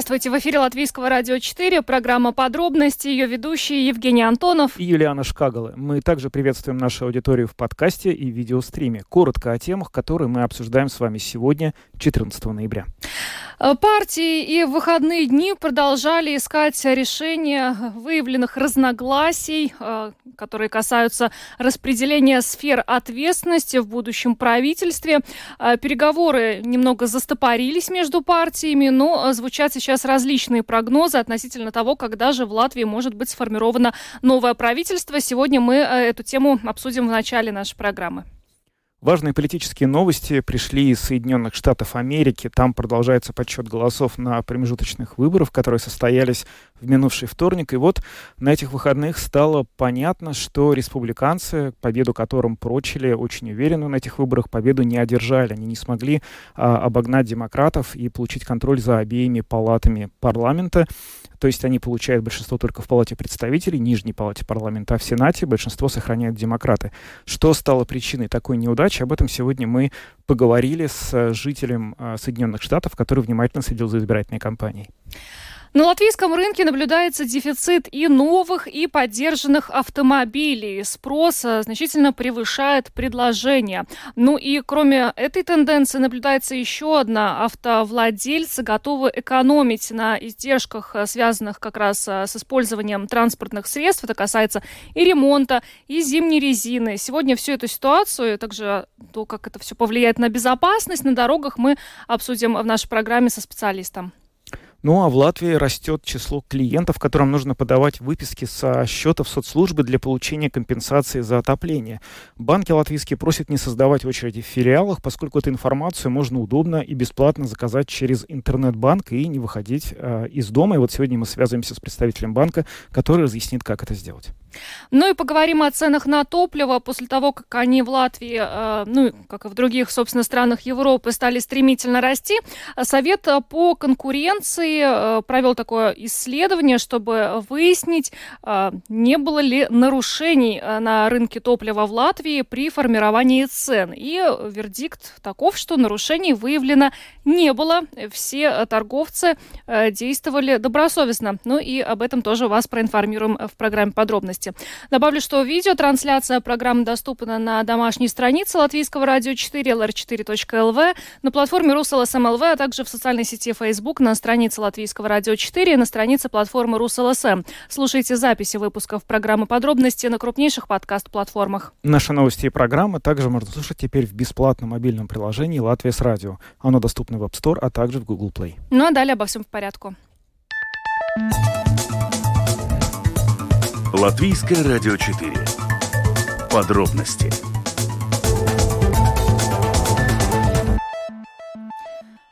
Здравствуйте, в эфире Латвийского радио 4, программа «Подробности», ее ведущие Евгений Антонов и Юлиана Шкагала. Мы также приветствуем нашу аудиторию в подкасте и видеостриме. Коротко о темах, которые мы обсуждаем с вами сегодня, 14 ноября. Э, партии и в выходные дни продолжали искать решения выявленных разногласий, э, которые касаются распределения сфер ответственности в будущем правительстве. Э, переговоры немного застопорились между партиями, но звучат сейчас различные прогнозы относительно того, когда же в Латвии может быть сформировано новое правительство. Сегодня мы эту тему обсудим в начале нашей программы. Важные политические новости пришли из Соединенных Штатов Америки. Там продолжается подсчет голосов на промежуточных выборах, которые состоялись в минувший вторник. И вот на этих выходных стало понятно, что республиканцы, победу которым прочили очень уверенно на этих выборах, победу не одержали. Они не смогли а, обогнать демократов и получить контроль за обеими палатами парламента. То есть они получают большинство только в Палате представителей, Нижней Палате парламента, а в Сенате большинство сохраняют демократы. Что стало причиной такой неудачи? Об этом сегодня мы поговорили с жителем а, Соединенных Штатов, который внимательно следил за избирательной кампанией. На латвийском рынке наблюдается дефицит и новых, и поддержанных автомобилей. Спрос э, значительно превышает предложение. Ну и кроме этой тенденции наблюдается еще одна. Автовладельцы готовы экономить на издержках, э, связанных как раз э, с использованием транспортных средств. Это касается и ремонта, и зимней резины. Сегодня всю эту ситуацию, также то, как это все повлияет на безопасность на дорогах, мы обсудим в нашей программе со специалистом. Ну а в Латвии растет число клиентов, которым нужно подавать выписки со счетов соцслужбы для получения компенсации за отопление. Банки латвийские просят не создавать очереди в филиалах, поскольку эту информацию можно удобно и бесплатно заказать через интернет-банк и не выходить э, из дома. И вот сегодня мы связываемся с представителем банка, который разъяснит, как это сделать. Ну и поговорим о ценах на топливо. После того, как они в Латвии, э, ну, как и в других, собственно, странах Европы, стали стремительно расти, Совет по конкуренции э, провел такое исследование, чтобы выяснить, э, не было ли нарушений на рынке топлива в Латвии при формировании цен. И вердикт таков, что нарушений выявлено не было. Все торговцы действовали добросовестно. Ну и об этом тоже вас проинформируем в программе подробности. Добавлю, что видеотрансляция программы доступна на домашней странице Латвийского радио 4 lr4.lv, на платформе Rus.LSM.lv, а также в социальной сети Facebook на странице Латвийского радио 4 и на странице платформы Rus.LSM. Слушайте записи выпусков программы «Подробности» на крупнейших подкаст-платформах. Наши новости и программы также можно слушать теперь в бесплатном мобильном приложении «Latvijas Radio». Оно доступно в App Store, а также в Google Play. Ну а далее обо всем в порядку. Латвийское радио 4. Подробности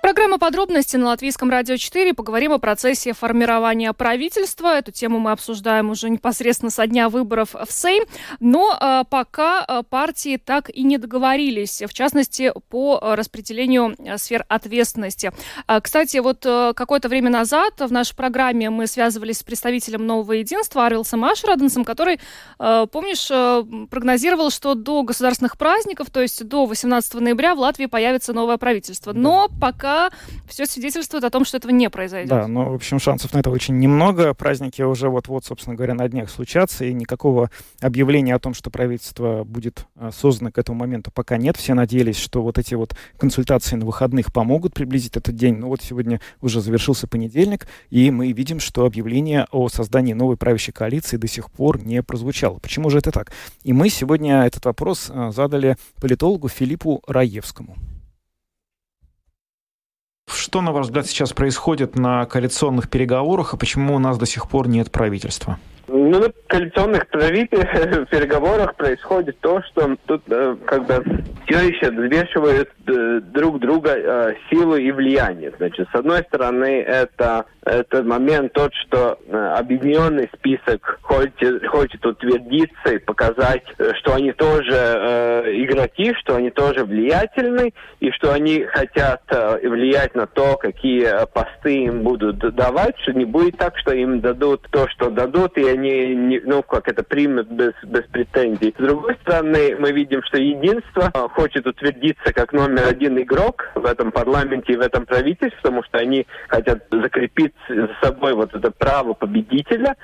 Программа «Подробности» на Латвийском радио 4. Поговорим о процессе формирования правительства. Эту тему мы обсуждаем уже непосредственно со дня выборов в Сейм. Но э, пока э, партии так и не договорились, в частности, по распределению э, сфер ответственности. Э, кстати, вот э, какое-то время назад в нашей программе мы связывались с представителем Нового единства Арвилсом Ашраденсом, который, э, помнишь, э, прогнозировал, что до государственных праздников, то есть до 18 ноября в Латвии появится новое правительство. Но пока все свидетельствует о том, что этого не произойдет. Да, но, в общем, шансов на это очень немного. Праздники уже вот-вот, собственно говоря, на днях случатся, и никакого объявления о том, что правительство будет а, создано к этому моменту, пока нет. Все надеялись, что вот эти вот консультации на выходных помогут приблизить этот день. Но вот сегодня уже завершился понедельник, и мы видим, что объявление о создании новой правящей коалиции до сих пор не прозвучало. Почему же это так? И мы сегодня этот вопрос а, задали политологу Филиппу Раевскому. Что, на ваш взгляд, сейчас происходит на коалиционных переговорах, и почему у нас до сих пор нет правительства? Ну, на коалиционных переговорах происходит то, что тут э, как бы все еще взвешивают друг друга э, силу и влияние. Значит, с одной стороны, это, это момент тот, что э, объединенный список хочет, хочет утвердиться и показать, что они тоже э, игроки, что они тоже влиятельны, и что они хотят э, влиять на то, какие посты им будут давать, что не будет так, что им дадут то, что дадут, и они, не, ну, как это, примут без, без претензий. С другой стороны, мы видим, что единство э, хочет утвердиться как номер один игрок в этом парламенте и в этом правительстве, потому что они хотят закрепить за собой вот это право победителя,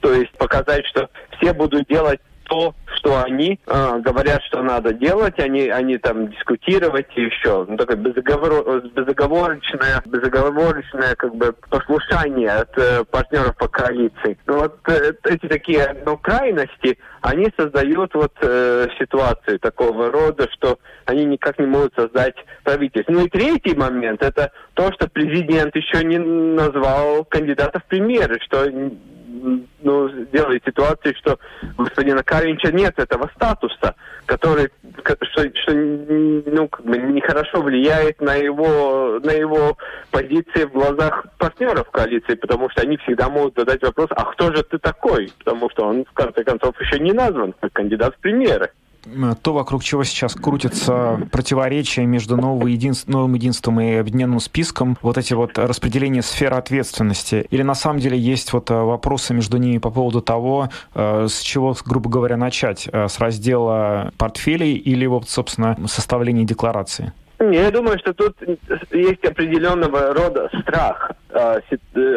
то есть показать, что все будут делать то, что они э, говорят, что надо делать, они, они там дискутировать и еще. Ну, такое безоговор, безоговорочное, безоговорочное как бы послушание от э, партнеров по коалиции. Ну, вот э, эти такие ну, крайности, они создают вот э, ситуацию такого рода, что они никак не могут создать правительство. Ну и третий момент, это то, что президент еще не назвал кандидатов в премьеры, что ну, делает ситуацию, что у господина Каринча нет этого статуса, который что, что ну, как бы нехорошо влияет на его, на его позиции в глазах партнеров коалиции, потому что они всегда могут задать вопрос, а кто же ты такой? Потому что он, в конце концов, еще не назван как кандидат в премьеры то, вокруг чего сейчас крутится противоречие между новым, единств, новым единством и объединенным списком, вот эти вот распределения сфер ответственности? Или на самом деле есть вот э, вопросы между ними по поводу того, э, с чего, грубо говоря, начать? Э, с раздела портфелей или вот, собственно, составления декларации? Я думаю, что тут есть определенного рода страх э,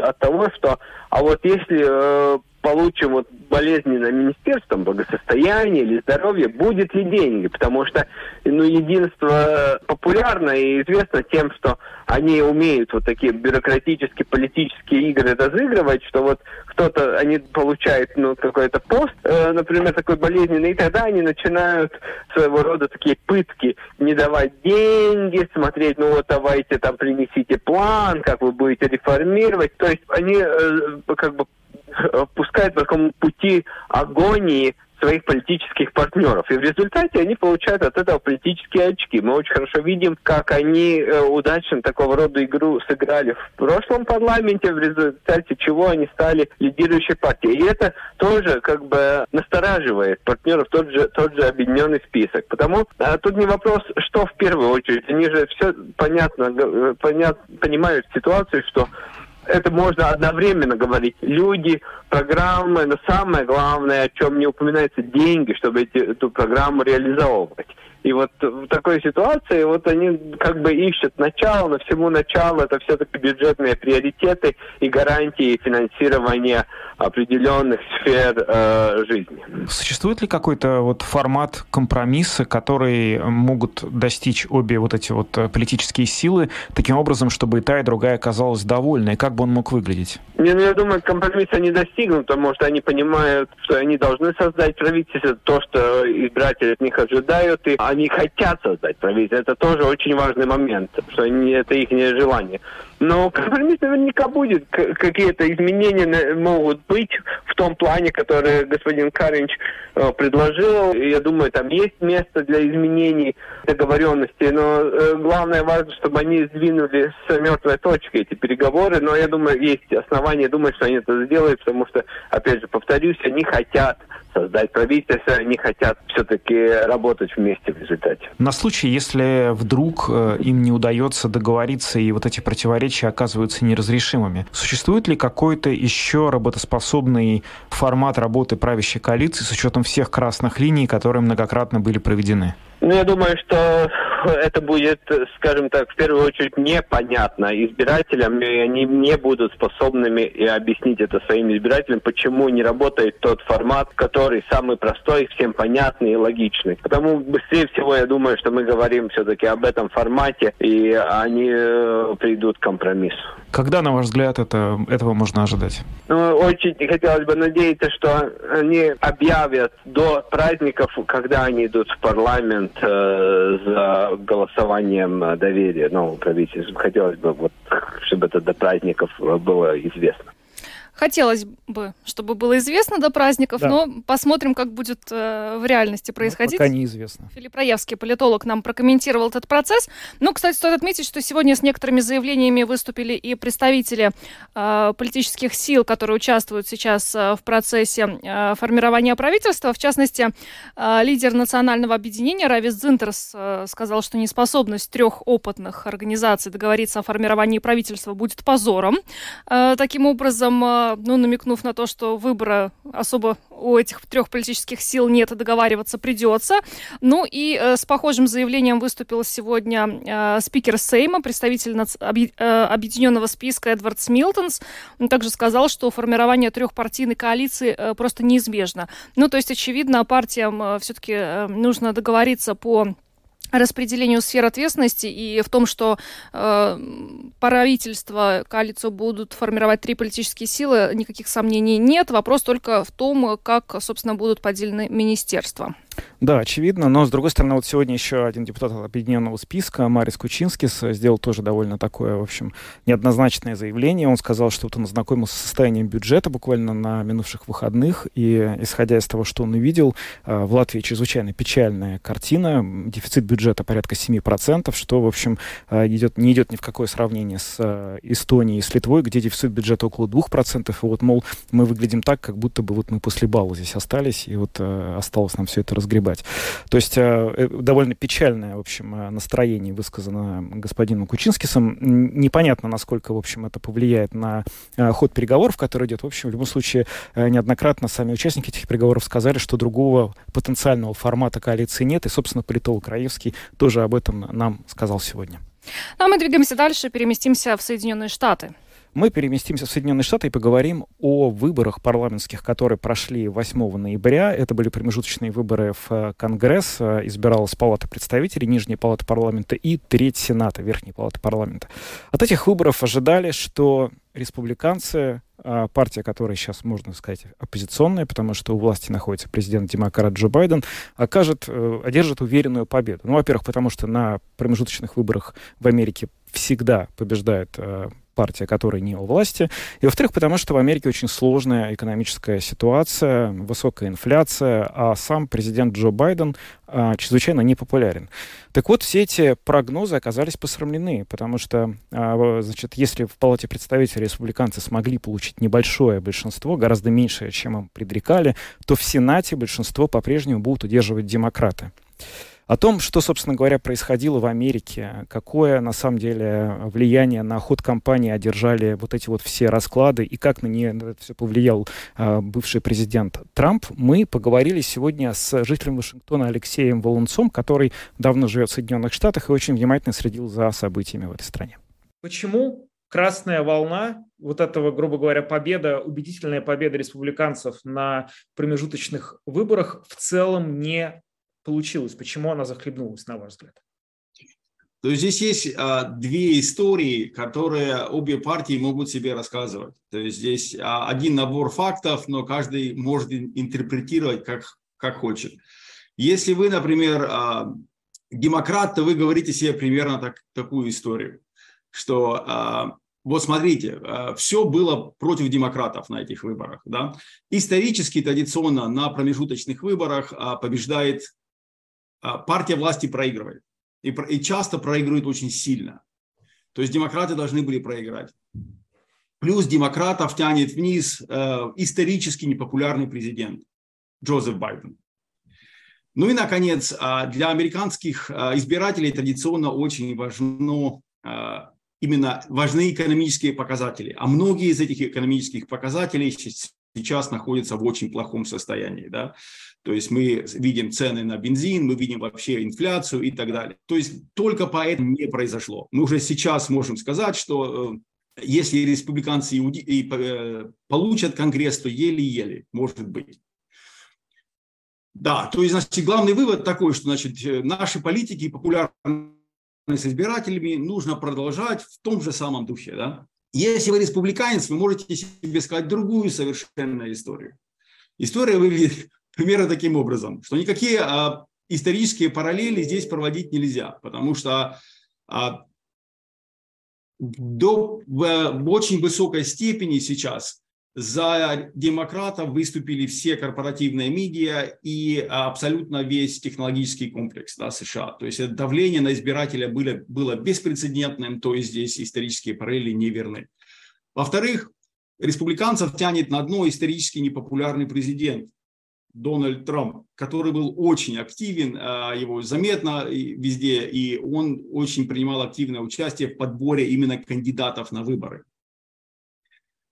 от того, что а вот если э, получим вот болезненное министерством благосостояния или здоровья, будет ли деньги, потому что ну, единство популярно и известно тем, что они умеют вот такие бюрократические, политические игры разыгрывать, что вот кто-то, они получают ну, какой-то пост, э, например, такой болезненный, и тогда они начинают своего рода такие пытки, не давать деньги, смотреть, ну вот давайте там принесите план, как вы будете реформировать. То есть они э, как бы пускают по такому пути агонии своих политических партнеров. И в результате они получают от этого политические очки. Мы очень хорошо видим, как они э, удачно такого рода игру сыграли в прошлом парламенте, в результате чего они стали лидирующей партией. И это тоже как бы настораживает партнеров тот же, тот же объединенный список. Потому а, тут не вопрос, что в первую очередь. Они же все понятно, э, понят, понимают ситуацию, что это можно одновременно говорить. Люди, программы, но самое главное, о чем не упоминается, деньги, чтобы эти, эту программу реализовывать. И вот в такой ситуации вот они как бы ищут начало, но всему начало это все-таки бюджетные приоритеты и гарантии финансирования определенных сфер э, жизни. Существует ли какой-то вот формат компромисса, который могут достичь обе вот эти вот э, политические силы таким образом, чтобы и та, и другая оказалась довольна? И как бы он мог выглядеть? Не, ну, я думаю, компромисса не достигнут, потому что они понимают, что они должны создать правительство, то, что избиратели от них ожидают, и они хотят создать правительство. Это тоже очень важный момент, что они, это их желание. Но компромисс наверняка будет. Какие-то изменения могут быть в том плане, который господин Каринч э, предложил. Я думаю, там есть место для изменений договоренности. Но э, главное важно, чтобы они сдвинули с мертвой точки эти переговоры. Но я думаю, есть основания думать, что они это сделают, потому что, опять же, повторюсь, они хотят создать правительство, они хотят все-таки работать вместе в результате. На случай, если вдруг э, им не удается договориться и вот эти противоречия оказываются неразрешимыми, существует ли какой-то еще работоспособный формат работы правящей коалиции с учетом всех красных линий, которые многократно были проведены? Ну, я думаю, что это будет, скажем так, в первую очередь непонятно избирателям, и они не будут способными объяснить это своим избирателям, почему не работает тот формат, который самый простой, всем понятный и логичный. Потому быстрее всего я думаю, что мы говорим все-таки об этом формате, и они э, придут к компромиссу. Когда, на ваш взгляд, это, этого можно ожидать? Ну, очень хотелось бы надеяться, что они объявят до праздников, когда они идут в парламент э, за голосованием доверия новому правительству. Хотелось бы, вот, чтобы это до праздников было известно. Хотелось бы, чтобы было известно до праздников, да. но посмотрим, как будет э, в реальности происходить. Ну, пока неизвестно. Филипп Раевский, политолог, нам прокомментировал этот процесс. Ну, кстати, стоит отметить, что сегодня с некоторыми заявлениями выступили и представители э, политических сил, которые участвуют сейчас э, в процессе э, формирования правительства. В частности, э, лидер национального объединения Равис Дзинтерс э, сказал, что неспособность трех опытных организаций договориться о формировании правительства будет позором. Э, таким образом, э, ну, намекнув на то, что выбора особо у этих трех политических сил нет, и договариваться придется. Ну и э, с похожим заявлением выступил сегодня э, спикер Сейма, представитель нац... э, объединенного списка Эдвард Смилтонс. Он также сказал, что формирование трехпартийной коалиции э, просто неизбежно. Ну, то есть, очевидно, партиям э, все-таки э, нужно договориться по распределению сфер ответственности и в том, что э, правительство, коалицию будут формировать три политические силы, никаких сомнений нет. Вопрос только в том, как, собственно, будут поделены министерства. Да, очевидно, но с другой стороны, вот сегодня еще один депутат объединенного списка, Марис Кучинскис, сделал тоже довольно такое, в общем, неоднозначное заявление. Он сказал, что вот он ознакомился с состоянием бюджета буквально на минувших выходных, и исходя из того, что он увидел, э, в Латвии чрезвычайно печальная картина, дефицит бюджета порядка 7%, что, в общем, э, идет, не идет ни в какое сравнение с э, Эстонией и с Литвой, где дефицит бюджета около 2%, и вот, мол, мы выглядим так, как будто бы вот мы после бала здесь остались, и вот осталось нам все это разгребать. То есть э, э, довольно печальное, в общем, э, настроение высказано господином Кучинскисом. Непонятно, насколько, в общем, это повлияет на ход переговоров, который идет. В общем, в любом случае, неоднократно сами участники этих переговоров сказали, что другого потенциального формата коалиции нет. И, собственно, политолог Раевский тоже об этом нам сказал сегодня. Ну, а мы двигаемся дальше, переместимся в Соединенные Штаты. Мы переместимся в Соединенные Штаты и поговорим о выборах парламентских, которые прошли 8 ноября. Это были промежуточные выборы в э, Конгресс. Э, избиралась Палата представителей, Нижняя Палата парламента и Треть Сената, Верхняя Палата парламента. От этих выборов ожидали, что республиканцы, э, партия, которая сейчас, можно сказать, оппозиционная, потому что у власти находится президент-демократ Джо Байден, окажет, одержит уверенную победу. Ну, во-первых, потому что на промежуточных выборах в Америке всегда побеждает партия, которая не у власти. И, во-вторых, потому что в Америке очень сложная экономическая ситуация, высокая инфляция, а сам президент Джо Байден а, чрезвычайно непопулярен. Так вот, все эти прогнозы оказались посрамлены, потому что, а, значит, если в Палате представителей республиканцы смогли получить небольшое большинство, гораздо меньшее, чем им предрекали, то в Сенате большинство по-прежнему будут удерживать демократы. О том, что, собственно говоря, происходило в Америке, какое на самом деле влияние на ход кампании одержали вот эти вот все расклады и как на нее это все повлиял э, бывший президент Трамп, мы поговорили сегодня с жителем Вашингтона Алексеем Волунцом, который давно живет в Соединенных Штатах и очень внимательно следил за событиями в этой стране. Почему красная волна, вот этого, грубо говоря, победа, убедительная победа республиканцев на промежуточных выборах в целом не получилось? Почему она захлебнулась, на ваш взгляд? То есть здесь есть а, две истории, которые обе партии могут себе рассказывать. То есть здесь а, один набор фактов, но каждый может интерпретировать как, как хочет. Если вы, например, а, демократ, то вы говорите себе примерно так, такую историю, что а, вот смотрите, а, все было против демократов на этих выборах. Да? Исторически, традиционно на промежуточных выборах а, побеждает партия власти проигрывает. И, и часто проигрывает очень сильно. То есть демократы должны были проиграть. Плюс демократов тянет вниз э, исторически непопулярный президент Джозеф Байден. Ну и, наконец, а, для американских а, избирателей традиционно очень важно именно важны экономические показатели. А многие из этих экономических показателей сейчас находятся в очень плохом состоянии. Да? То есть мы видим цены на бензин, мы видим вообще инфляцию и так далее. То есть только поэтому не произошло. Мы уже сейчас можем сказать, что э, если республиканцы и э, получат Конгресс, то еле-еле, может быть. Да, то есть, значит, главный вывод такой, что, значит, э, наши политики популярны с избирателями нужно продолжать в том же самом духе, да. Если вы республиканец, вы можете себе сказать другую совершенно историю. История выглядит примерно таким образом, что никакие а, исторические параллели здесь проводить нельзя, потому что а, до в, в очень высокой степени сейчас за демократов выступили все корпоративные медиа и абсолютно весь технологический комплекс да, США. То есть давление на избирателя было, было беспрецедентным, то есть здесь исторические параллели неверны. Во-вторых, республиканцев тянет на дно исторически непопулярный президент Дональд Трамп, который был очень активен, а, его заметно везде, и он очень принимал активное участие в подборе именно кандидатов на выборы.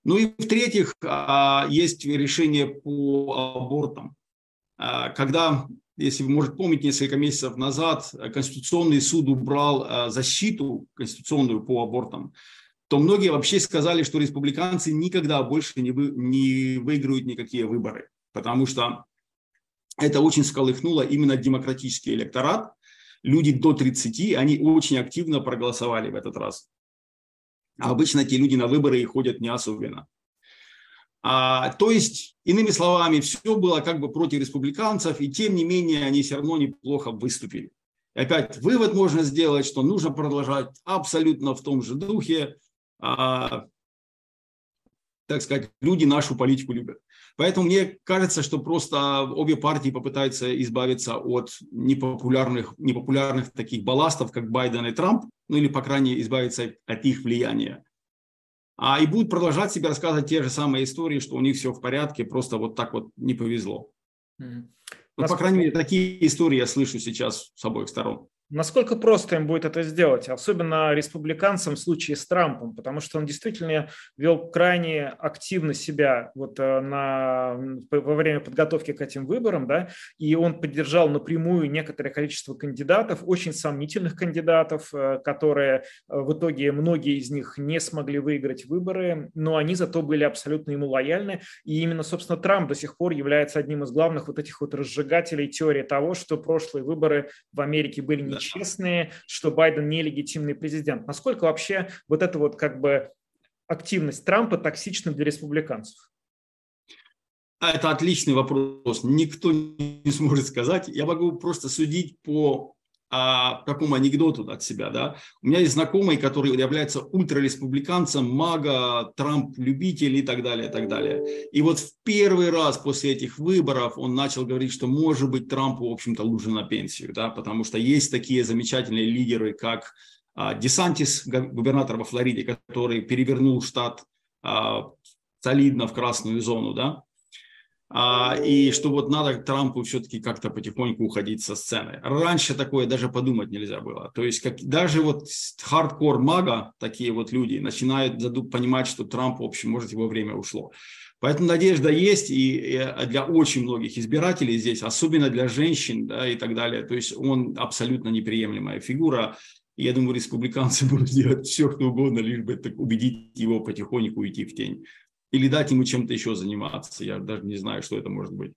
Ну и в-третьих, а, есть решение по абортам. А, когда, если вы можете помнить, несколько месяцев назад Конституционный суд убрал защиту конституционную по абортам, то многие вообще сказали, что республиканцы никогда больше не, вы, не выиграют никакие выборы, потому что это очень сколыхнуло именно демократический электорат. Люди до 30, они очень активно проголосовали в этот раз. А обычно эти люди на выборы и ходят не особенно. А, то есть, иными словами, все было как бы против республиканцев, и тем не менее они все равно неплохо выступили. И опять вывод можно сделать, что нужно продолжать абсолютно в том же духе. А, так сказать, люди нашу политику любят. Поэтому мне кажется, что просто обе партии попытаются избавиться от непопулярных, непопулярных таких балластов, как Байден и Трамп, ну или, по крайней мере, избавиться от их влияния. А и будут продолжать себе рассказывать те же самые истории, что у них все в порядке, просто вот так вот не повезло. Mm-hmm. Ну, по крайней мере, такие истории я слышу сейчас с обоих сторон. Насколько просто им будет это сделать, особенно республиканцам в случае с Трампом, потому что он действительно вел крайне активно себя вот э, на, во время подготовки к этим выборам, да, и он поддержал напрямую некоторое количество кандидатов, очень сомнительных кандидатов, э, которые э, в итоге многие из них не смогли выиграть выборы, но они зато были абсолютно ему лояльны, и именно, собственно, Трамп до сих пор является одним из главных вот этих вот разжигателей теории того, что прошлые выборы в Америке были не честные, что Байден нелегитимный президент. Насколько вообще вот эта вот как бы активность Трампа токсична для республиканцев? А, это отличный вопрос. Никто не сможет сказать. Я могу просто судить по а, такому анекдоту от себя. Да? У меня есть знакомый, который является ультрареспубликанцем, мага, Трамп-любитель и так далее, и так далее. И вот в первый раз после этих выборов он начал говорить, что может быть Трампу, в общем-то, лучше на пенсию, да? потому что есть такие замечательные лидеры, как а, Десантис, губернатор во Флориде, который перевернул штат а, солидно в красную зону, да, а, и что вот надо Трампу все-таки как-то потихоньку уходить со сцены. Раньше такое даже подумать нельзя было. То есть как, даже вот хардкор мага, такие вот люди, начинают понимать, что Трамп, в общем, может, его время ушло. Поэтому надежда есть и для очень многих избирателей здесь, особенно для женщин да, и так далее. То есть он абсолютно неприемлемая фигура. И я думаю, республиканцы будут делать все, что угодно, лишь бы так убедить его потихоньку уйти в тень или дать ему чем-то еще заниматься. Я даже не знаю, что это может быть.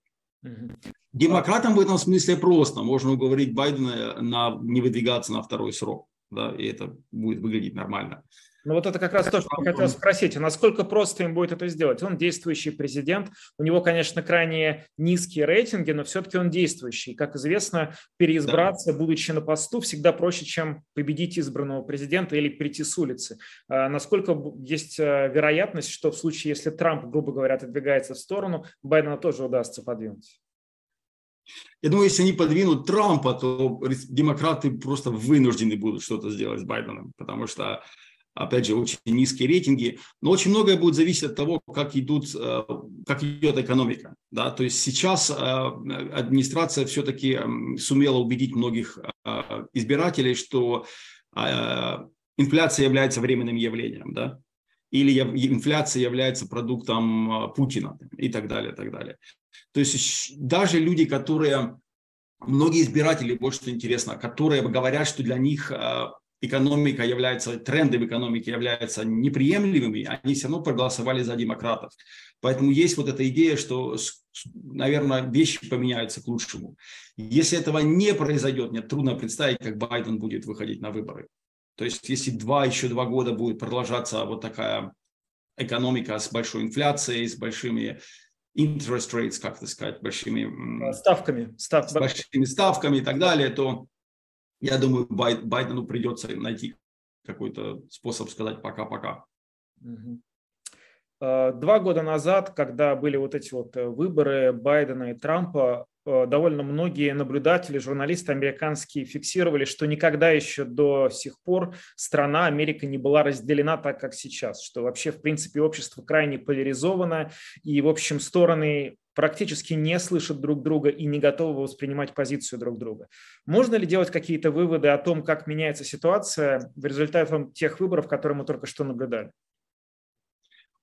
Демократам в этом смысле просто. Можно уговорить Байдена на, не выдвигаться на второй срок. Да, и это будет выглядеть нормально. Ну вот это как раз то, что я хотел спросить. А насколько просто им будет это сделать? Он действующий президент. У него, конечно, крайне низкие рейтинги, но все-таки он действующий. Как известно, переизбраться, да. будучи на посту, всегда проще, чем победить избранного президента или прийти с улицы. А насколько есть э, вероятность, что в случае, если Трамп, грубо говоря, отодвигается в сторону, Байдена тоже удастся подвинуть? Я думаю, если они подвинут Трампа, то демократы просто вынуждены будут что-то сделать с Байденом, потому что опять же, очень низкие рейтинги, но очень многое будет зависеть от того, как, идут, э, как идет экономика. Да? То есть сейчас э, администрация все-таки сумела убедить многих э, избирателей, что инфляция является временным явлением, да? или инфляция является продуктом Путина и так далее, и так далее. То есть даже люди, которые, многие избиратели, вот что интересно, которые говорят, что для них экономика является, тренды в экономике являются неприемлемыми, они все равно проголосовали за демократов. Поэтому есть вот эта идея, что, наверное, вещи поменяются к лучшему. Если этого не произойдет, мне трудно представить, как Байден будет выходить на выборы. То есть если два, еще два года будет продолжаться вот такая экономика с большой инфляцией, с большими interest rates, как это сказать, большими ставками, став... с большими ставками и так далее, то я думаю, Байдену придется найти какой-то способ сказать пока-пока. Э, два года назад, когда были вот эти вот э, выборы Байдена и Трампа, довольно многие наблюдатели, журналисты американские фиксировали, что никогда еще до сих пор страна Америка не была разделена так, как сейчас, что вообще, в принципе, общество крайне поляризовано, и, в общем, стороны практически не слышат друг друга и не готовы воспринимать позицию друг друга. Можно ли делать какие-то выводы о том, как меняется ситуация в результате тех выборов, которые мы только что наблюдали?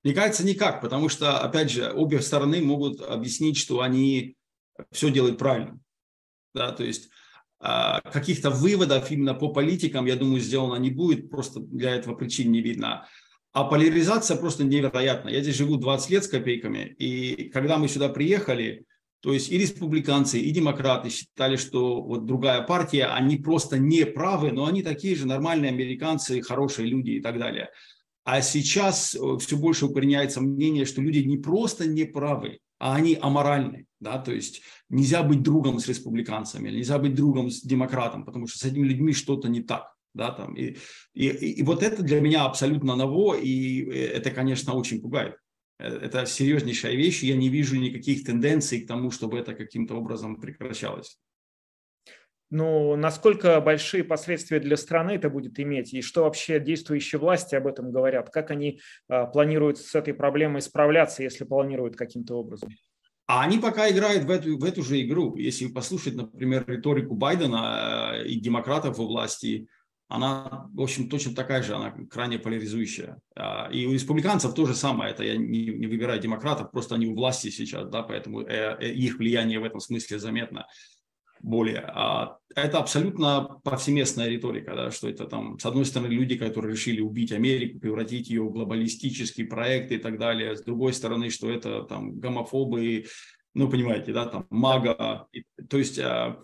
Мне кажется, никак, потому что, опять же, обе стороны могут объяснить, что они все делают правильно. Да, то есть а, каких-то выводов именно по политикам, я думаю, сделано не будет, просто для этого причин не видно. А поляризация просто невероятна. Я здесь живу 20 лет с копейками, и когда мы сюда приехали, то есть и республиканцы, и демократы считали, что вот другая партия, они просто не правы, но они такие же нормальные американцы, хорошие люди и так далее. А сейчас э, все больше укореняется мнение, что люди не просто не правы, а они аморальны. Да? То есть нельзя быть другом с республиканцами, нельзя быть другом с демократом, потому что с этими людьми что-то не так. Да, там, и, и, и вот это для меня абсолютно ново, и э, это, конечно, очень пугает. Э, это серьезнейшая вещь, я не вижу никаких тенденций к тому, чтобы это каким-то образом прекращалось. Ну, насколько большие последствия для страны это будет иметь, и что вообще действующие власти об этом говорят? Как они а, планируют с этой проблемой справляться, если планируют каким-то образом? А они пока играют в эту, в эту же игру. Если послушать, например, риторику Байдена э, и демократов во власти, она, в общем, точно такая же, она крайне поляризующая. А, и у республиканцев то же самое, это я не, не выбираю демократов, просто они у власти сейчас, да, поэтому э, э, их влияние в этом смысле заметно более. А это абсолютно повсеместная риторика, да, что это там, с одной стороны, люди, которые решили убить Америку, превратить ее в глобалистический проект и так далее, с другой стороны, что это там гомофобы, ну, понимаете, да, там мага. То есть а,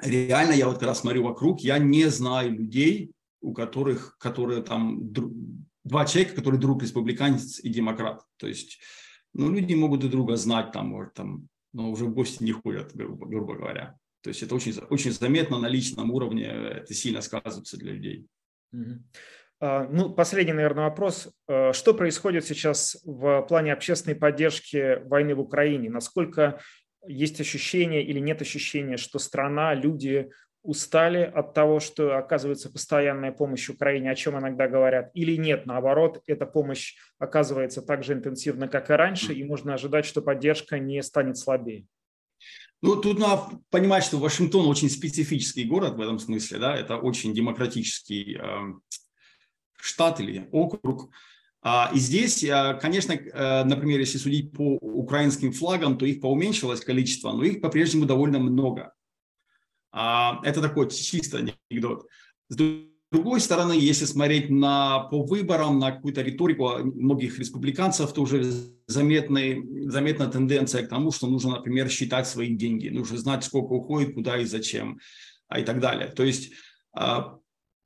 реально я вот когда смотрю вокруг, я не знаю людей, у которых, которые там, два человека, которые друг республиканец и демократ. То есть, ну, люди могут друг друга знать там, может, там, но уже в гости не ходят, грубо, грубо говоря. То есть это очень, очень заметно на личном уровне, это сильно сказывается для людей. А, ну, последний, наверное, вопрос. А, что происходит сейчас в плане общественной поддержки войны в Украине? Насколько есть ощущение или нет ощущения, что страна, люди устали от того, что оказывается постоянная помощь Украине, о чем иногда говорят, или нет, наоборот, эта помощь оказывается так же интенсивно, как и раньше, и можно ожидать, что поддержка не станет слабее? Ну, тут надо понимать, что Вашингтон очень специфический город в этом смысле, да, это очень демократический э, штат или округ. А, и здесь, э, конечно, э, например, если судить по украинским флагам, то их поуменьшилось количество, но их по-прежнему довольно много. А, это такой чисто анекдот. С другой стороны, если смотреть на, по выборам, на какую-то риторику многих республиканцев, то уже заметный, заметна тенденция к тому, что нужно, например, считать свои деньги, нужно знать, сколько уходит, куда и зачем, а и так далее. То есть а,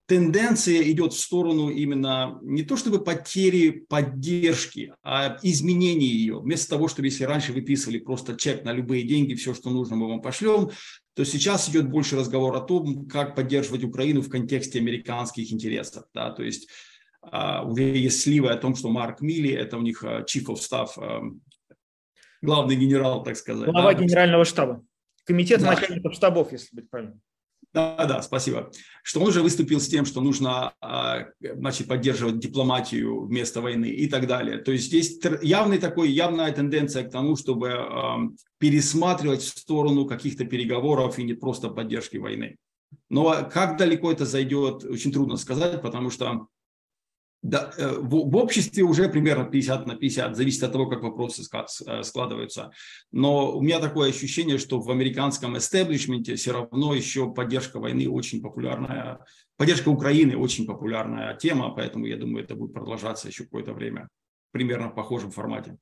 тенденция идет в сторону именно не то чтобы потери поддержки, а изменения ее. Вместо того, чтобы если раньше выписывали просто чек на любые деньги, все, что нужно, мы вам пошлем, то сейчас идет больше разговор о том, как поддерживать Украину в контексте американских интересов. Да? То есть uh, уже есть сливы о том, что Марк Милли, это у них uh, chief of staff, uh, главный генерал, так сказать. Глава да? генерального штаба. Комитет да. начальников штабов, если быть правильным. Да, да, спасибо. Что он уже выступил с тем, что нужно а, значит, поддерживать дипломатию вместо войны и так далее. То есть есть явный такой, явная тенденция к тому, чтобы пересматривать в сторону каких-то переговоров и не просто поддержки войны. Но как далеко это зайдет, очень трудно сказать, потому что да, э, в, в обществе уже примерно 50 на 50, зависит от того, как вопросы э, складываются. Но у меня такое ощущение, что в американском эстеблишменте все равно еще поддержка войны очень популярная, поддержка Украины очень популярная тема, поэтому я думаю, это будет продолжаться еще какое-то время, примерно в похожем формате.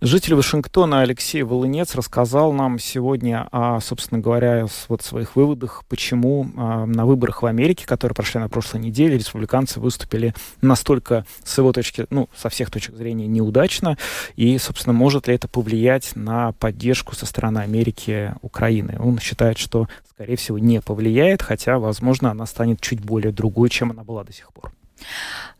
Житель Вашингтона Алексей Волынец рассказал нам сегодня о, собственно говоря, вот своих выводах, почему э, на выборах в Америке, которые прошли на прошлой неделе, республиканцы выступили настолько, с его точки, ну, со всех точек зрения, неудачно, и, собственно, может ли это повлиять на поддержку со стороны Америки Украины. Он считает, что, скорее всего, не повлияет, хотя, возможно, она станет чуть более другой, чем она была до сих пор.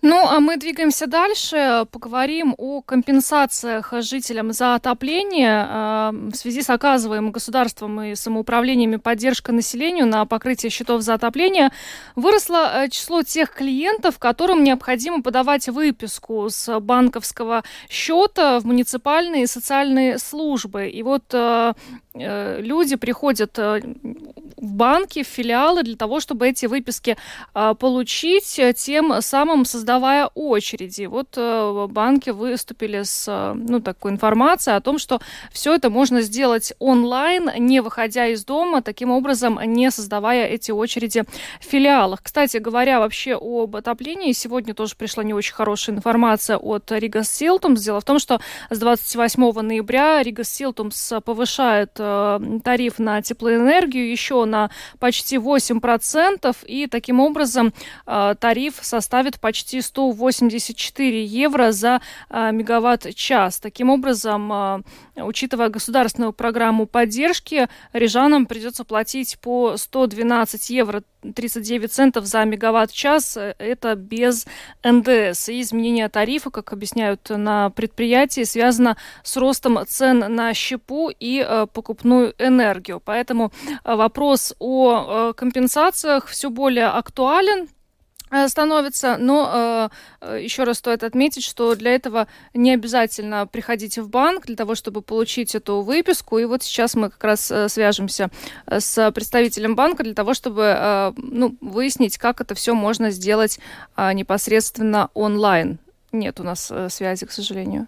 Ну, а мы двигаемся дальше. Поговорим о компенсациях жителям за отопление а, в связи с оказываемым государством и самоуправлениями поддержка населению на покрытие счетов за отопление. Выросло э, число тех клиентов, которым необходимо подавать выписку с банковского счета в муниципальные социальные службы. И вот э, э, люди приходят в банки, в филиалы для того, чтобы эти выписки получить, тем самым создать создавая очереди. Вот э, банки выступили с э, ну, такой информацией о том, что все это можно сделать онлайн, не выходя из дома, таким образом не создавая эти очереди в филиалах. Кстати говоря, вообще об отоплении, сегодня тоже пришла не очень хорошая информация от Рига Силтумс. Дело в том, что с 28 ноября Рига Силтумс повышает э, тариф на теплоэнергию еще на почти 8%, и таким образом тариф составит почти почти 184 евро за а, мегаватт-час. Таким образом, а, учитывая государственную программу поддержки, рижанам придется платить по 112 евро 39 центов за мегаватт-час. Это без НДС. И изменение тарифа, как объясняют на предприятии, связано с ростом цен на щепу и э, покупную энергию. Поэтому вопрос о компенсациях все более актуален. Э, становится, но э, э, еще раз стоит отметить, что для этого не обязательно приходить в банк для того, чтобы получить эту выписку. И вот сейчас мы как раз э, свяжемся с представителем банка для того, чтобы э, ну, выяснить, как это все можно сделать э, непосредственно онлайн. Нет у нас связи, к сожалению.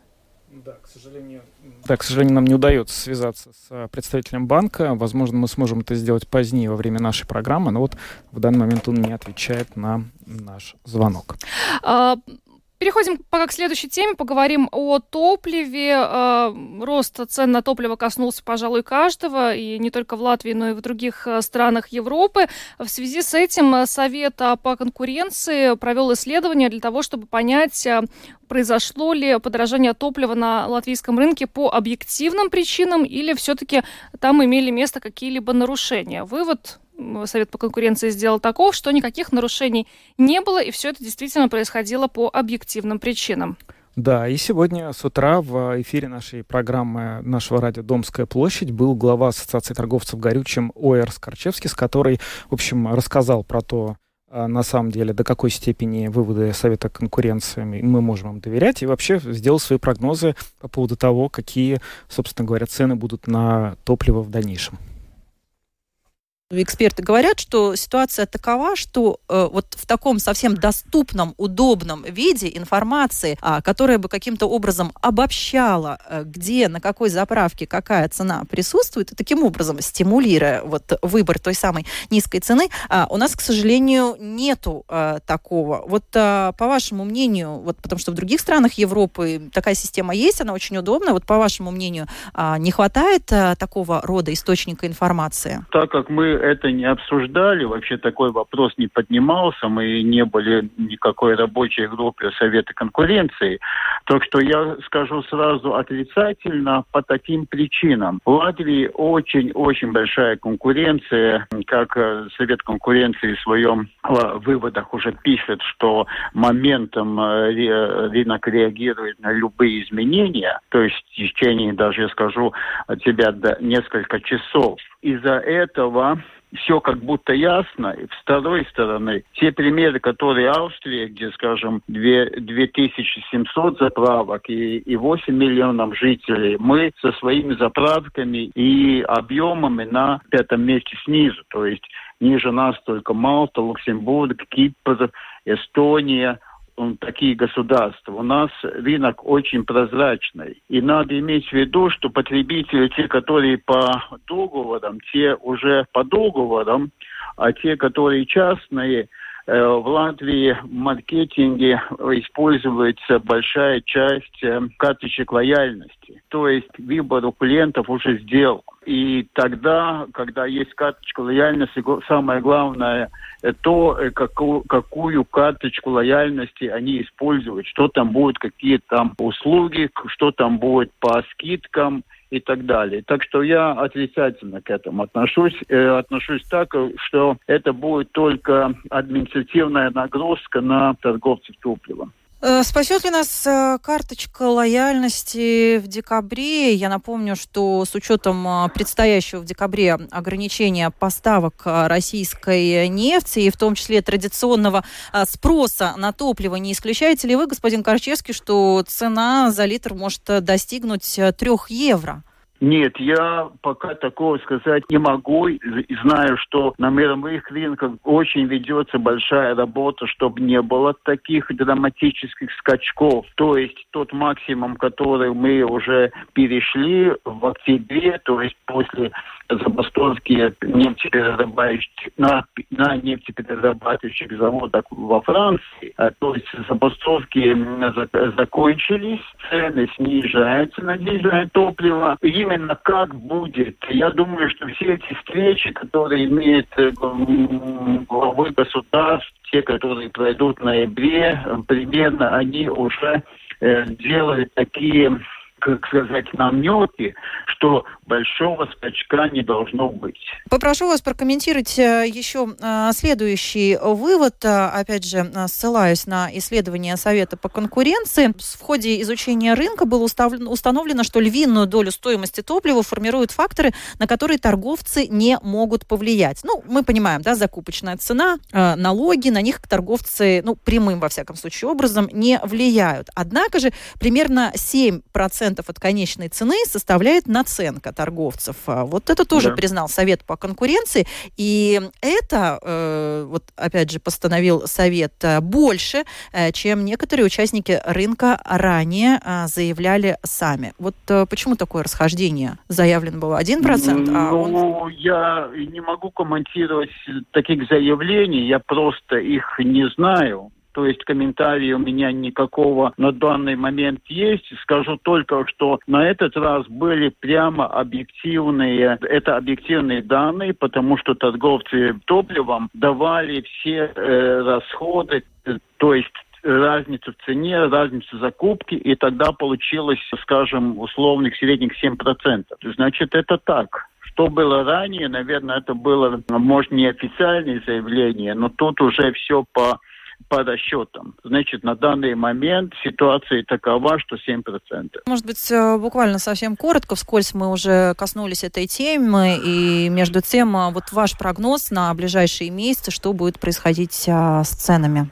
Да, к сожалению, да, к сожалению, нам не удается связаться с а, представителем банка. Возможно, мы сможем это сделать позднее во время нашей программы, но вот в данный момент он не отвечает на наш звонок. А, Переходим пока к следующей теме, поговорим о топливе. Э, рост цен на топливо коснулся, пожалуй, каждого, и не только в Латвии, но и в других э, странах Европы. В связи с этим э, Совет по конкуренции провел исследование для того, чтобы понять, произошло ли подорожание топлива на латвийском рынке по объективным причинам или все-таки там имели место какие-либо нарушения. Вывод Совет по конкуренции сделал таков, что никаких нарушений не было, и все это действительно происходило по объективным причинам. Да, и сегодня с утра в эфире нашей программы нашего радио «Домская площадь» был глава Ассоциации торговцев горючим Оэр Скорчевский, с которой, в общем, рассказал про то, а, на самом деле, до какой степени выводы Совета конкуренции мы можем им доверять, и вообще сделал свои прогнозы по поводу того, какие, собственно говоря, цены будут на топливо в дальнейшем эксперты говорят, что ситуация такова, что э, вот в таком совсем доступном, удобном виде информации, а, которая бы каким-то образом обобщала, э, где, на какой заправке какая цена присутствует, и таким образом стимулируя вот выбор той самой низкой цены, а, у нас, к сожалению, нету а, такого. Вот а, по вашему мнению, вот потому что в других странах Европы такая система есть, она очень удобная. Вот по вашему мнению, а, не хватает а, такого рода источника информации? Так как мы это не обсуждали, вообще такой вопрос не поднимался, мы не были никакой рабочей группе Совета конкуренции. Так что я скажу сразу отрицательно по таким причинам. В Латвии очень-очень большая конкуренция, как э, Совет конкуренции в своем э, выводах уже пишет, что моментом э, рынок реагирует на любые изменения, то есть в течение, даже я скажу до несколько часов. Из-за этого все как будто ясно. И с второй стороны, те примеры, которые Австрия, где, скажем, 2, 2700 заправок и, и 8 миллионов жителей, мы со своими заправками и объемами на пятом месте снизу. То есть ниже нас только Малта, Люксембург, Кипр, Эстония – такие государства. У нас рынок очень прозрачный. И надо иметь в виду, что потребители, те, которые по договорам, те уже по договорам, а те, которые частные, в Латвии в маркетинге используется большая часть э, карточек лояльности. То есть выбор у клиентов уже сделан. И тогда, когда есть карточка лояльности, самое главное то, э, какую, какую карточку лояльности они используют, что там будет, какие там услуги, что там будет по скидкам и так далее. Так что я отрицательно к этому отношусь. Э, отношусь так, что это будет только административная нагрузка на торговцев топливом. Э, спасет ли нас э, карточка лояльности в декабре? Я напомню, что с учетом э, предстоящего в декабре ограничения поставок российской нефти и в том числе традиционного спроса на топливо, не исключаете ли вы, господин Корчевский, что цена за литр может достигнуть трех евро? Нет, я пока такого сказать не могу. Знаю, что на мировых рынках очень ведется большая работа, чтобы не было таких драматических скачков. То есть тот максимум, который мы уже перешли в октябре, то есть после забастовки нефтеперерабатывающих, на, на нефтеперерабатывающих заводах во Франции. А, то есть забастовки закончились, цены снижаются на дизельное топливо. Именно как будет? Я думаю, что все эти встречи, которые имеют э, главы государств, те, которые пройдут в ноябре, примерно они уже э, делают такие как сказать, намеки, что большого скачка не должно быть. Попрошу вас прокомментировать э, еще э, следующий вывод. Э, опять же, ссылаюсь на исследование Совета по конкуренции. В ходе изучения рынка было установлено, что львиную долю стоимости топлива формируют факторы, на которые торговцы не могут повлиять. Ну, мы понимаем, да, закупочная цена, налоги, на них торговцы, ну, прямым, во всяком случае, образом не влияют. Однако же примерно 7% от конечной цены составляет наценка торговцев. А вот это тоже да. признал Совет по конкуренции. И это, э, вот опять же, постановил Совет э, больше, э, чем некоторые участники рынка ранее заявляли сами. Вот почему такое расхождение? Заявлено было 1%, а он... Ну, я не могу комментировать таких заявлений, я просто их не знаю то есть комментарий у меня никакого на данный момент есть. Скажу только, что на этот раз были прямо объективные, это объективные данные, потому что торговцы топливом давали все э, расходы, то есть разницу в цене, разницу закупки, и тогда получилось, скажем, условных средних 7%. Значит, это так. Что было ранее, наверное, это было, может, не официальное заявление, но тут уже все по по расчетам. Значит, на данный момент ситуация такова, что 7%. Может быть, э, буквально совсем коротко, вскользь мы уже коснулись этой темы, и между тем, э, вот ваш прогноз на ближайшие месяцы, что будет происходить э, с ценами?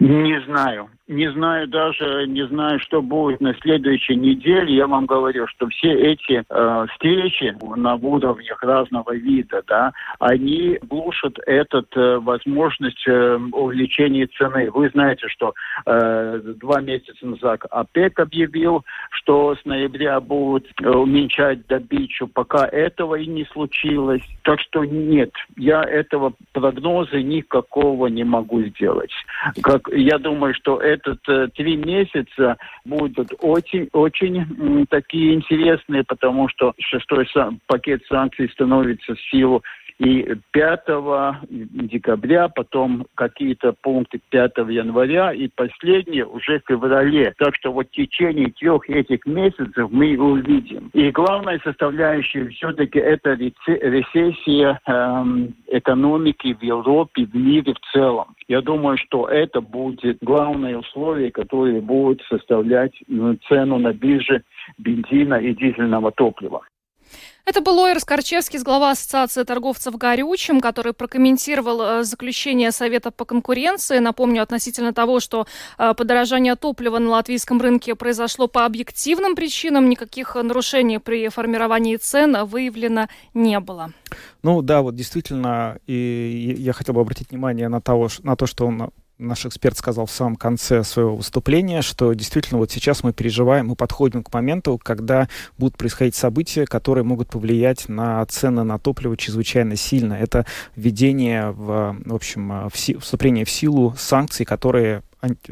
Не знаю не знаю даже, не знаю, что будет на следующей неделе. Я вам говорю, что все эти э, встречи на уровнях разного вида, да, они глушат эту э, возможность э, увеличения цены. Вы знаете, что э, два месяца назад ОПЕК объявил, что с ноября будут уменьшать добычу, пока этого и не случилось. Так что нет, я этого прогноза никакого не могу сделать. Как, я думаю, что это этот э, три месяца будут очень, очень такие интересные, потому что шестой пакет санкций становится в силу и 5 декабря, потом какие-то пункты 5 января и последние уже в феврале. Так что вот в течение трех этих месяцев мы увидим. И главная составляющая все-таки это рецессия эм, экономики в Европе, в мире в целом. Я думаю, что это будет главное условие, которое будет составлять ну, цену на бирже бензина и дизельного топлива. Это был Лойер Скорчевский, глава Ассоциации торговцев горючим, который прокомментировал э, заключение Совета по конкуренции. Напомню, относительно того, что э, подорожание топлива на латвийском рынке произошло по объективным причинам, никаких нарушений при формировании цен выявлено не было. Ну да, вот действительно, и я хотел бы обратить внимание на, того, на то, что он наш эксперт сказал в самом конце своего выступления, что действительно вот сейчас мы переживаем, мы подходим к моменту, когда будут происходить события, которые могут повлиять на цены на топливо чрезвычайно сильно. Это введение, в, в общем, в си, вступление в силу санкций, которые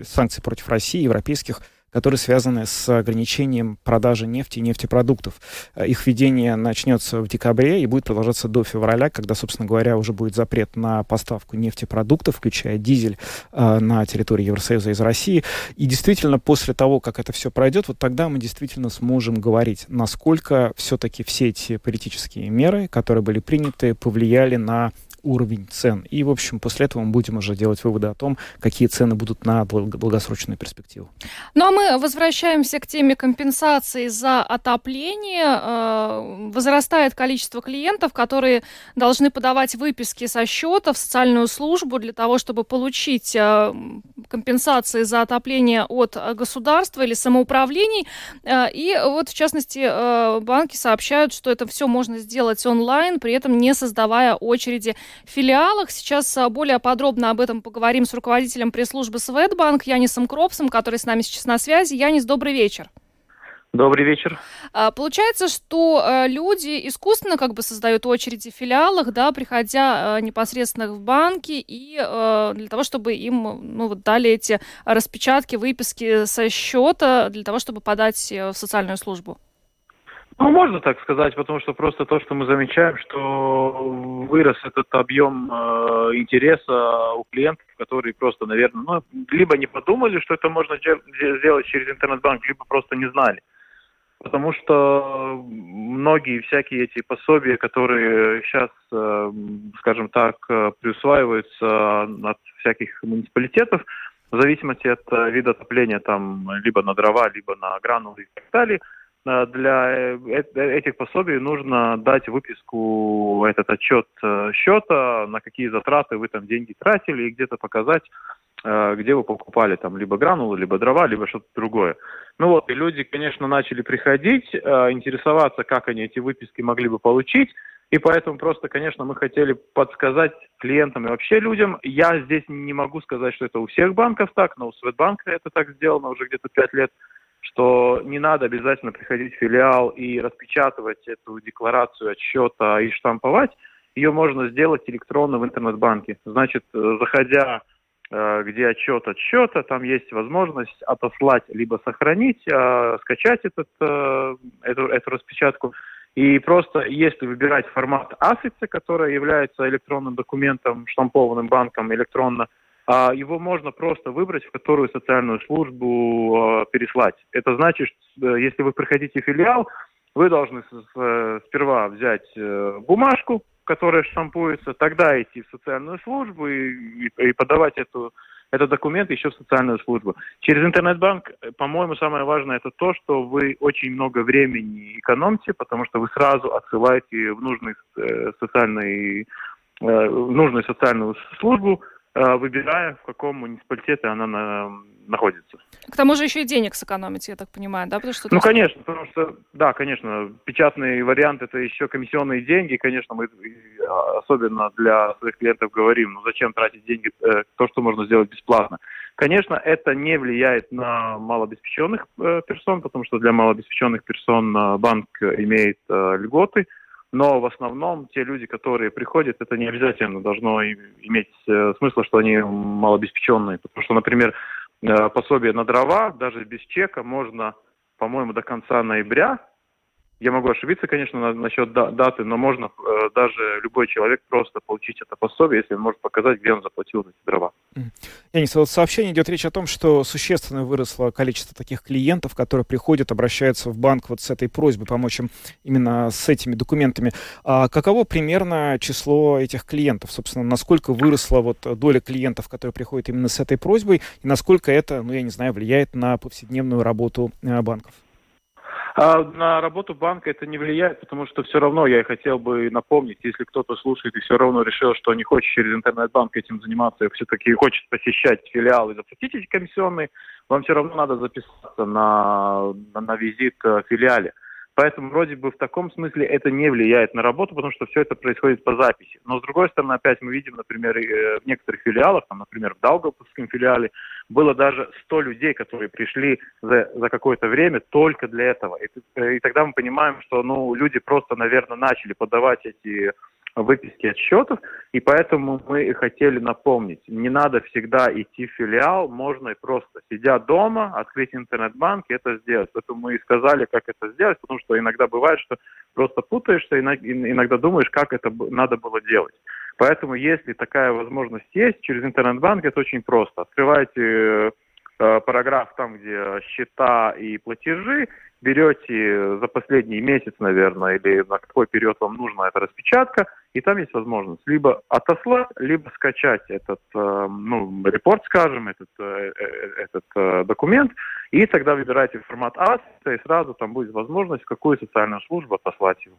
санкций против России, европейских которые связаны с ограничением продажи нефти и нефтепродуктов. Э, их введение начнется в декабре и будет продолжаться до февраля, когда, собственно говоря, уже будет запрет на поставку нефтепродуктов, включая дизель э, на территории Евросоюза из России. И действительно, после того, как это все пройдет, вот тогда мы действительно сможем говорить, насколько все-таки все эти политические меры, которые были приняты, повлияли на уровень цен. И, в общем, после этого мы будем уже делать выводы о том, какие цены будут на долгосрочную перспективу. Ну а мы возвращаемся к теме компенсации за отопление. Э, возрастает количество клиентов, которые должны подавать выписки со счета в социальную службу для того, чтобы получить э, компенсации за отопление от государства или самоуправлений. Э, и вот, в частности, банки сообщают, что это все можно сделать онлайн, при этом не создавая очереди филиалах. Сейчас а, более подробно об этом поговорим с руководителем пресс-службы Светбанк Янисом Кропсом, который с нами сейчас на связи. Янис, добрый вечер. Добрый вечер. А, получается, что э, люди искусственно как бы создают очереди в филиалах, да, приходя э, непосредственно в банки и э, для того, чтобы им ну, вот дали эти распечатки, выписки со счета для того, чтобы подать в социальную службу. Ну, можно так сказать, потому что просто то, что мы замечаем, что вырос этот объем э, интереса у клиентов, которые просто, наверное, ну, либо не подумали, что это можно сделать через интернет-банк, либо просто не знали. Потому что многие всякие эти пособия, которые сейчас, э, скажем так, присваиваются от всяких муниципалитетов, в зависимости от э, вида отопления, там, либо на дрова, либо на гранулы и так далее – для э, э, этих пособий нужно дать выписку, этот отчет счета, на какие затраты вы там деньги тратили, и где-то показать, где вы покупали там либо гранулы, либо дрова, либо что-то другое. Ну вот, и люди, конечно, начали приходить, интересоваться, как они эти выписки могли бы получить, и поэтому просто, конечно, мы хотели подсказать клиентам и вообще людям. Я здесь не могу сказать, что это у всех банков так, но у Светбанка это так сделано уже где-то пять лет что не надо обязательно приходить в филиал и распечатывать эту декларацию отсчета и штамповать. Ее можно сделать электронно в интернет-банке. Значит, э, заходя э, где отчет отсчета, там есть возможность отослать либо сохранить, э, скачать этот, эту, эту распечатку. И просто если выбирать формат ASIC, который является электронным документом, штампованным банком электронно, а его можно просто выбрать, в которую социальную службу а, переслать. Это значит, что э, если вы приходите в филиал, вы должны э, сперва взять э, бумажку, которая штампуется, тогда идти в социальную службу и, подавать эту, этот документ еще в социальную службу. Через интернет-банк, по-моему, самое важное это то, что вы очень много времени экономите, потому что вы сразу отсылаете в нужный социальный в нужную социальную службу выбирая, в каком муниципалитете она на, находится. К тому же еще и денег сэкономить, я так понимаю, да? Потому что ну, конечно, потому что, да, конечно, печатный вариант – это еще комиссионные деньги, конечно, мы особенно для своих клиентов говорим, ну зачем тратить деньги, э, то, что можно сделать бесплатно. Конечно, это не влияет на малообеспеченных э, персон, потому что для малообеспеченных персон э, банк имеет э, льготы – но в основном те люди, которые приходят, это не обязательно должно иметь э, смысл, что они малообеспеченные. Потому что, например, э, пособие на дрова даже без чека можно, по-моему, до конца ноября я могу ошибиться, конечно, на, насчет даты, но можно э, даже любой человек просто получить это пособие, если он может показать, где он заплатил за эти дрова. Янис, вот сообщение идет речь о том, что существенно выросло количество таких клиентов, которые приходят, обращаются в банк вот с этой просьбой помочь им именно с этими документами. А каково примерно число этих клиентов? Собственно, насколько выросла вот доля клиентов, которые приходят именно с этой просьбой, и насколько это, ну, я не знаю, влияет на повседневную работу э, банков? А на работу банка это не влияет, потому что все равно я хотел бы напомнить, если кто-то слушает и все равно решил, что не хочет через интернет-банк этим заниматься, и все-таки хочет посещать филиалы и заплатить эти комиссионные, вам все равно надо записаться на, на, на визит в филиале. Поэтому вроде бы в таком смысле это не влияет на работу, потому что все это происходит по записи. Но с другой стороны, опять мы видим, например, э, в некоторых филиалах, там, например, в Даугавпилском филиале, было даже 100 людей, которые пришли за, за какое-то время только для этого. И, э, и тогда мы понимаем, что ну, люди просто, наверное, начали подавать эти выписки отчетов, и поэтому мы и хотели напомнить, не надо всегда идти в филиал, можно и просто, сидя дома, открыть интернет-банк и это сделать. Поэтому мы и сказали, как это сделать, потому что иногда бывает, что просто путаешься, иногда думаешь, как это надо было делать. Поэтому, если такая возможность есть, через интернет-банк это очень просто. Открываете э, параграф там, где счета и платежи, берете за последний месяц, наверное, или на какой период вам нужна эта распечатка, и там есть возможность либо отослать, либо скачать этот, э, ну, репорт, скажем, этот, э, этот документ, и тогда выбираете формат А, и сразу там будет возможность в какую социальную службу отослать его.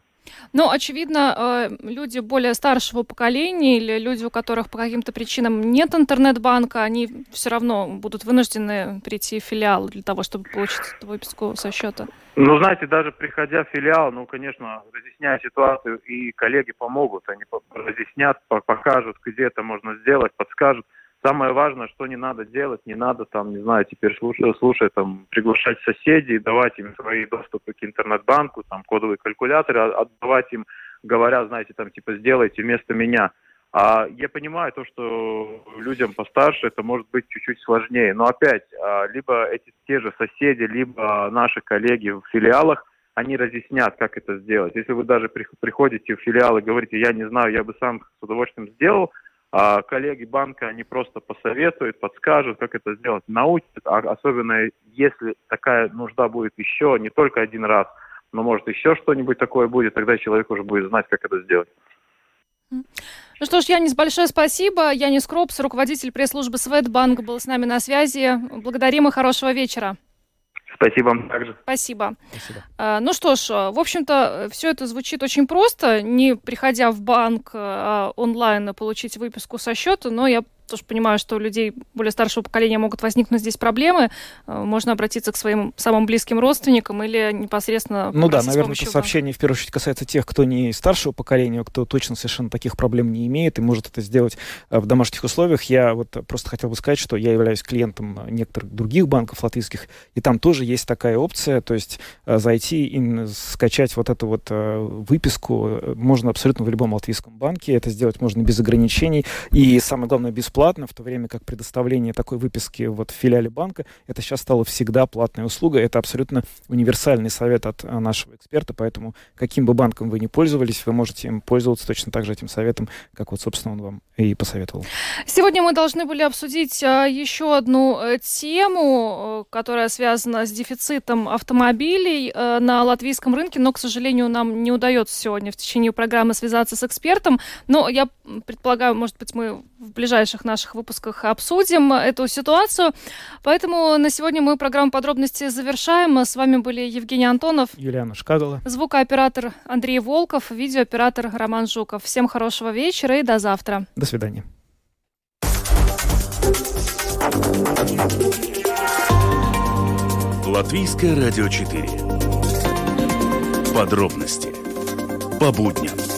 Ну, очевидно, люди более старшего поколения или люди, у которых по каким-то причинам нет интернет-банка, они все равно будут вынуждены прийти в филиал для того, чтобы получить эту выписку со счета. Ну, знаете, даже приходя в филиал, ну, конечно, разъясняя ситуацию, и коллеги помогут, они разъяснят, покажут, где это можно сделать, подскажут. Самое важное, что не надо делать, не надо там, не знаю, теперь слушать, слушать там, приглашать соседей, давать им свои доступы к интернет-банку, там, кодовые калькуляторы, а, отдавать им, говоря, знаете, там, типа, сделайте вместо меня. А я понимаю то, что людям постарше это может быть чуть-чуть сложнее. Но опять, а, либо эти те же соседи, либо наши коллеги в филиалах, они разъяснят, как это сделать. Если вы даже приходите в филиал и говорите, я не знаю, я бы сам с удовольствием сделал, а коллеги банка, они просто посоветуют, подскажут, как это сделать, научат, а особенно если такая нужда будет еще, не только один раз, но может еще что-нибудь такое будет, тогда человек уже будет знать, как это сделать. Ну что ж, Янис, большое спасибо. Янис Кропс, руководитель пресс-службы Светбанк, был с нами на связи. Благодарим и хорошего вечера. Спасибо вам также. Спасибо. Спасибо. А, ну что ж, в общем-то, все это звучит очень просто. Не приходя в банк а, онлайн получить выписку со счета, но я тоже понимаю, что у людей более старшего поколения могут возникнуть здесь проблемы. Э, можно обратиться к своим самым близким родственникам или непосредственно... Ну да, наверное, это сообщение в первую очередь касается тех, кто не старшего поколения, кто точно совершенно таких проблем не имеет и может это сделать э, в домашних условиях. Я вот просто хотел бы сказать, что я являюсь клиентом некоторых других банков латвийских, и там тоже есть такая опция, то есть э, зайти и скачать вот эту вот выписку можно абсолютно в любом латвийском банке. Это сделать можно без ограничений и, самое главное, бесплатно бесплатно, в то время как предоставление такой выписки вот в филиале банка, это сейчас стало всегда платная услуга. Это абсолютно универсальный совет от а, нашего эксперта, поэтому каким бы банком вы ни пользовались, вы можете им пользоваться точно так же этим советом, как вот, собственно, он вам и посоветовал. Сегодня мы должны были обсудить а, еще одну э, тему, э, которая связана с дефицитом автомобилей э, на латвийском рынке, но, к сожалению, нам не удается сегодня в течение программы связаться с экспертом. Но я предполагаю, может быть, мы в ближайших наших выпусках обсудим эту ситуацию. Поэтому на сегодня мы программу подробности завершаем. С вами были Евгений Антонов, Юлиана Шкагала, звукооператор Андрей Волков, видеооператор Роман Жуков. Всем хорошего вечера и до завтра. До свидания. Латвийское радио 4. Подробности по будням.